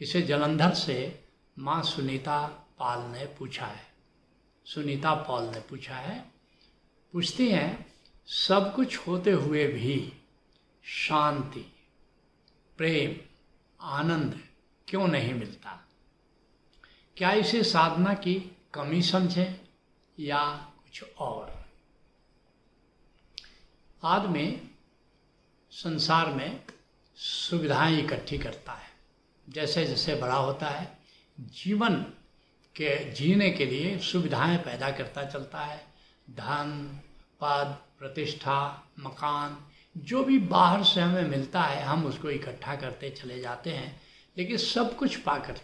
इसे जलंधर से माँ सुनीता पाल ने पूछा है। सुनीता पॉल ने पूछा है, पूछती हैं, सब कुछ होते हुए भी शांति, प्रेम, आनंद क्यों नहीं मिलता? क्या इसे साधना की कमी समझें या कुछ और? आदमी संसार में सुविधाएँ इकट्ठी करता है। जैसे जैसे बड़ा होता है, जीवन के जीने के लिए सुविधाएँ पैदा करता चलता है। धन, पद, प्रतिष्ठा, मकान, जो भी बाहर से हमें मिलता है, हम उसको इकट्ठा करते चले जाते हैं। लेकिन सब कुछ पाकर,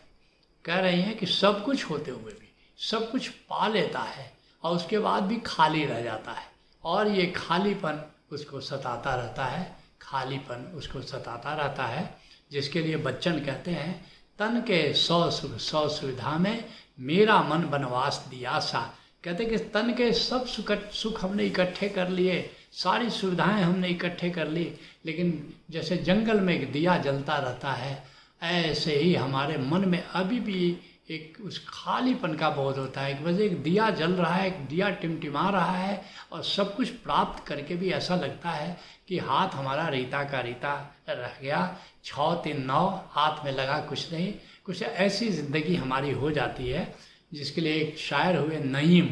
कह रही हैं कि सब कुछ होते हुए भी, सब कुछ पा लेता है और उसके बाद भी खाली रह जाता है। और ये खालीपन उसको सताता रहता है, खालीपन उसको सताता रहता है। जिसके लिए बच्चन कहते हैं, तन के सौ सुख सौ सुविधा में मेरा मन बनवास दिया सा कहते कि तन के सब सुख सुख हमने इकट्ठे कर लिए, सारी सुविधाएँ हमने इकट्ठे कर ली, लेकिन जैसे जंगल में एक दिया जलता रहता है, ऐसे ही हमारे मन में अभी भी एक उस खालीपन का बोध होता है कि बस एक दिया जल रहा है एक दिया टिमटिमा रहा है और सब कुछ प्राप्त करके भी ऐसा लगता है कि हाथ हमारा रीता का रीता रह गया। छः तीन नौ हाथ में लगा कुछ नहीं। कुछ ऐसी ज़िंदगी हमारी हो जाती है जिसके लिए एक शायर हुए नईम।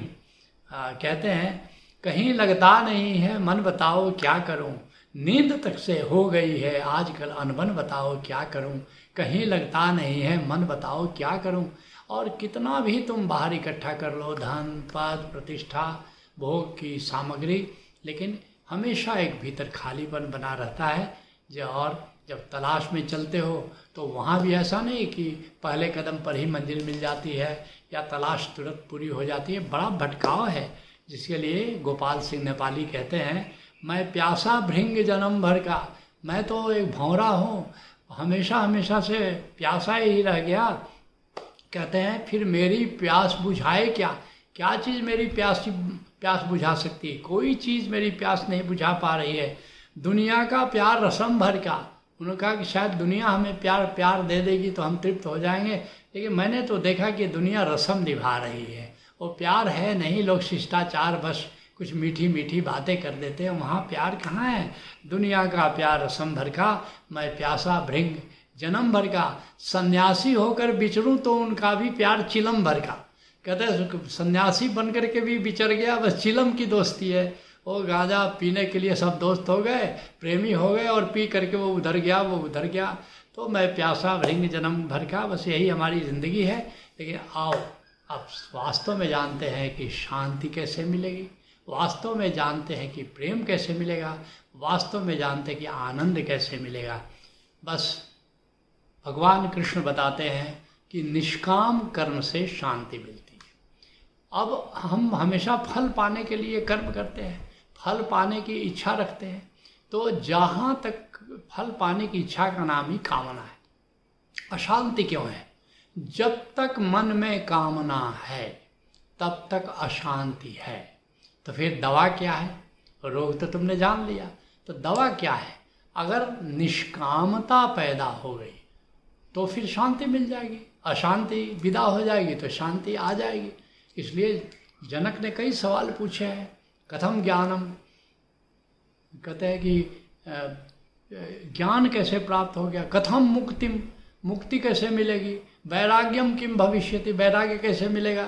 आ, कहते हैं कहीं लगता नहीं है मन बताओ क्या करूँ? नींद तक से हो गई है आजकल अनबन बताओ क्या करूँ? कहीं लगता नहीं है मन बताओ क्या करूँ? और कितना भी तुम बाहर इकट्ठा कर लो, धन, पद, प्रतिष्ठा, भोग की सामग्री, लेकिन हमेशा एक भीतर खालीपन बना रहता है। जो और जब तलाश में चलते हो तो वहाँ भी ऐसा नहीं कि पहले कदम पर ही मंजिल मिल जाती है या तलाश तुरंत पूरी हो जाती है। बड़ा भटकाव है, जिसके लिए गोपाल सिंह नेपाली कहते हैं, मैं प्यासा भृंग जन्म भर का, मैं तो एक भौरा हूँ। हमेशा हमेशा से प्यासा ही रह गया। कहते हैं, फिर मेरी प्यास बुझाए क्या? क्या चीज़ मेरी प्यास प्यास बुझा सकती है? कोई चीज़ मेरी प्यास नहीं बुझा पा रही है। दुनिया का प्यार रसम भर का। उन्होंने कहा कि शायद दुनिया हमें प्यार प्यार दे देगी तो हम तृप्त हो जाएँगे। लेकिन मैंने तो देखा कि दुनिया रसम निभा रही है। वो प्यार है नहीं, लोग शिष्टाचार बस कुछ मीठी मीठी बातें कर देते हैं। वहाँ प्यार कहाँ है? दुनिया का प्यार रसम भर का, मैं प्यासा भृंग जन्म भर का। सन्यासी होकर बिछड़ूँ तो उनका भी प्यार चिलम भर का। कहते सन्यासी बन करके भी बिचर गया, बस चिलम की दोस्ती है। वो गांजा पीने के लिए सब दोस्त हो गए, प्रेमी हो गए और पी करके वो उधर गया, वो उधर गया। तो मैं प्यासा भृंग जन्म भर का, बस यही हमारी ज़िंदगी है। लेकिन आओ, आप वास्तव में जानते हैं कि शांति कैसे मिलेगी? वास्तव में जानते हैं कि प्रेम कैसे मिलेगा? वास्तव में जानते हैं कि आनंद कैसे मिलेगा? बस भगवान कृष्ण बताते हैं कि निष्काम कर्म से शांति मिलती है। अब हम हमेशा फल पाने के लिए कर्म करते हैं, फल पाने की इच्छा रखते हैं तो जहाँ तक फल पाने की इच्छा का नाम ही कामना है। अशांति क्यों है? जब तक मन में कामना है, तब तक अशांति है। तो फिर दवा क्या है? रोग तो तुमने जान लिया। तो दवा क्या है? अगर निष्कामता पैदा हो गई तो फिर शांति मिल जाएगी। अशांति विदा हो जाएगी तो शांति आ जाएगी। इसलिए जनक ने कई सवाल पूछे हैं। कथम ज्ञानम। कहते हैं कि ज्ञान कैसे प्राप्त हो गया? कथम मुक्तिम। मुक्ति कैसे मिलेगी? वैराग्यम किम भविष्यति? वैराग्य कैसे मिलेगा?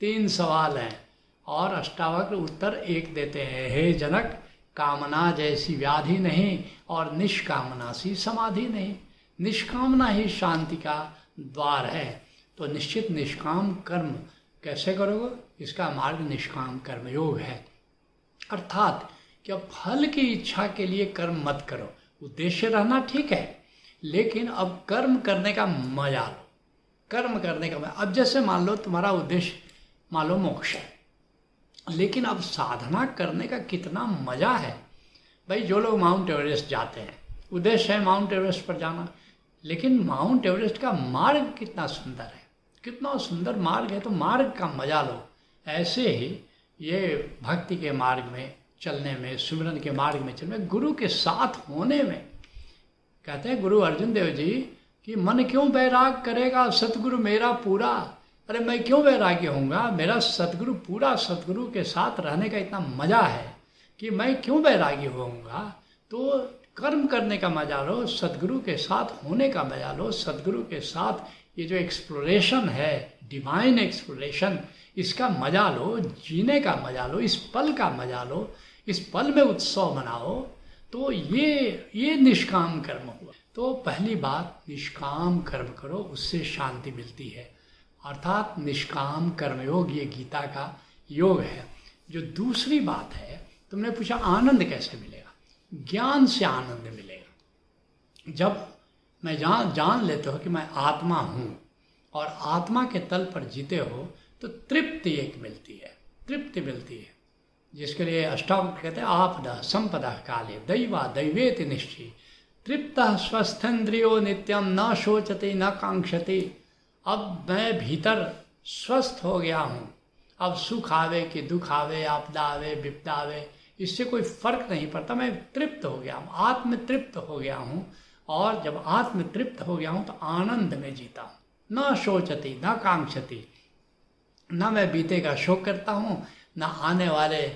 तीन सवाल हैं। और अष्टावक्र उत्तर एक देते हैं। हे जनक, कामना जैसी व्याधि नहीं और निष्कामना सी समाधि नहीं। निष्कामना ही शांति का द्वार है। तो निश्चित निष्काम कर्म कैसे करोगे? इसका मार्ग निष्काम कर्म योग है। अर्थात कि अब फल की इच्छा के लिए कर्म मत करो। उद्देश्य रहना ठीक है, लेकिन अब कर्म करने का मज़ा लो। कर्म करने का मज़ा। अब जैसे मान लो तुम्हारा उद्देश्य, मान लो मोक्ष है, लेकिन अब साधना करने का कितना मज़ा है। भाई, जो लोग माउंट एवरेस्ट जाते हैं, उद्देश्य है माउंट एवरेस्ट पर जाना। लेकिन माउंट एवरेस्ट का मार्ग कितना सुंदर है। कितना सुंदर मार्ग है तो मार्ग का मज़ा लो। ऐसे ही ये भक्ति के मार्ग में, चलने में, सुमिरन के मार्ग में चलने में, गुरु के साथ होने में। कहते हैं, गुरु अर्जुन देव जी, कि मन क्यों बैराग करेगा? सतगुरु मेरा पूरा। अरे, मैं क्यों वैराग्य होऊँगा? मेरा सतगुरु, पूरा सतगुरु के साथ रहने का इतना मज़ा है कि मैं क्यों वैराग्य होऊँगा? तो कर्म करने का मज़ा लो, सदगुरु के साथ होने का मज़ा लो। सदगुरु के साथ ये जो एक्सप्लोरेशन है डिवाइन एक्सप्लोरेशन इसका मज़ा लो, जीने का मज़ा लो, इस पल का मज़ा लो, इस पल में उत्सव मनाओ तो ये ये निष्काम कर्म हुआ। तो पहली बात, निष्काम कर्म करो, उससे शांति मिलती है। अर्थात निष्काम कर्मयोग ये गीता का योग है। जो दूसरी बात है, तुमने पूछा आनंद कैसे मिलेगा? ज्ञान से आनंद मिलेगा जब मैं जान जान लेते हो कि मैं आत्मा हूँ और आत्मा के तल पर जीते हो तो तृप्ति एक मिलती है। तृप्ति मिलती है। जिसके लिए अष्टावक्र कहते हैं, आपदा संपदा काले, दैवा दैवेत निश्चय तृप्त स्वस्थेन्द्रियो नित्यम न सोचते न कांक्षते। अब मैं भीतर स्वस्थ हो गया हूँ। अब सुख आवे कि दुख आवे, आपदा आवे, विपदा आवे इससे कोई फ़र्क नहीं पड़ता। मैं तृप्त हो गया हूँ आत्म तृप्त हो गया हूँ और जब आत्म तृप्त हो गया हूँ तो आनंद में जीता हूँ। न सोचती, न कांक्षती, न मैं बीते का शोक करता हूँ, न आने वाले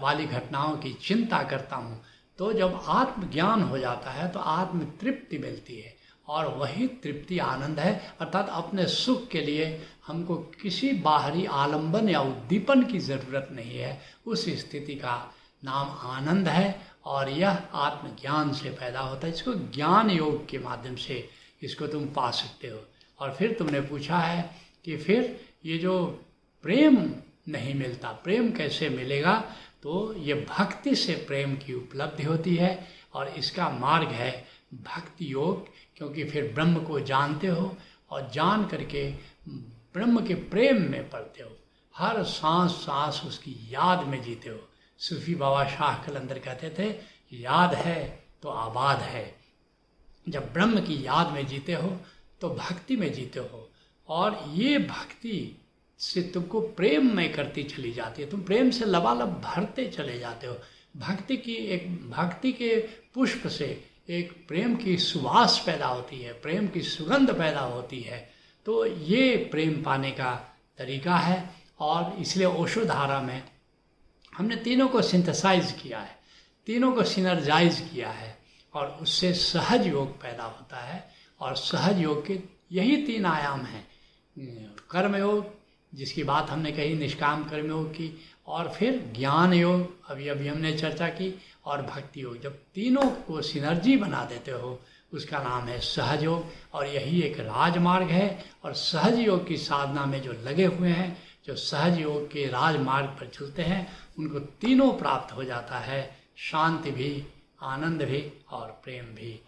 वाली घटनाओं की चिंता करता हूँ। तो जब आत्मज्ञान हो जाता है तो आत्म तृप्ति मिलती है और वही तृप्ति आनंद है। अर्थात अपने सुख के लिए हमको किसी बाहरी आलंबन या उद्दीपन की ज़रूरत नहीं है। उस स्थिति का नाम आनंद है और यह आत्मज्ञान से पैदा होता है। इसको ज्ञान योग के माध्यम से इसको तुम पा सकते हो। और फिर तुमने पूछा है कि फिर ये जो प्रेम नहीं मिलता, प्रेम कैसे मिलेगा? तो ये भक्ति से प्रेम की उपलब्धि होती है और इसका मार्ग है भक्ति योग, क्योंकि फिर ब्रह्म को जानते हो और जान करके ब्रह्म के प्रेम में पड़ते हो। हर सांस सांस उसकी याद में जीते हो। सूफी बाबा शाह कलंदर कहते थे, याद है तो आबाद है। जब ब्रह्म की याद में जीते हो तो भक्ति में जीते हो। और ये भक्ति से तुमको प्रेम में करती चली जाती है। तुम प्रेम से लबालब भरते चले जाते हो। भक्ति की एक, भक्ति के पुष्प से एक प्रेम की सुवास पैदा होती है, प्रेम की सुगंध पैदा होती है। तो ये प्रेम पाने का तरीका है। और इसलिए ओशो धारा में हमने तीनों को सिंथेसाइज किया है, तीनों को सिनर्जाइज किया है और उससे सहज योग पैदा होता है और सहज योग के यही तीन आयाम हैं। कर्मयोग जिसकी बात हमने कही, निष्काम कर्मयोग की, और फिर ज्ञान योग, अभी अभी हमने चर्चा की, और भक्ति योग। जब तीनों को सिनर्जी बना देते हो, उसका नाम है सहज योग, और यही एक राजमार्ग है, और सहज योग की साधना में जो लगे हुए हैं जो सहज योग के राजमार्ग पर चलते हैं, उनको तीनों प्राप्त हो जाता है। शांति भी, आनंद भी और प्रेम भी।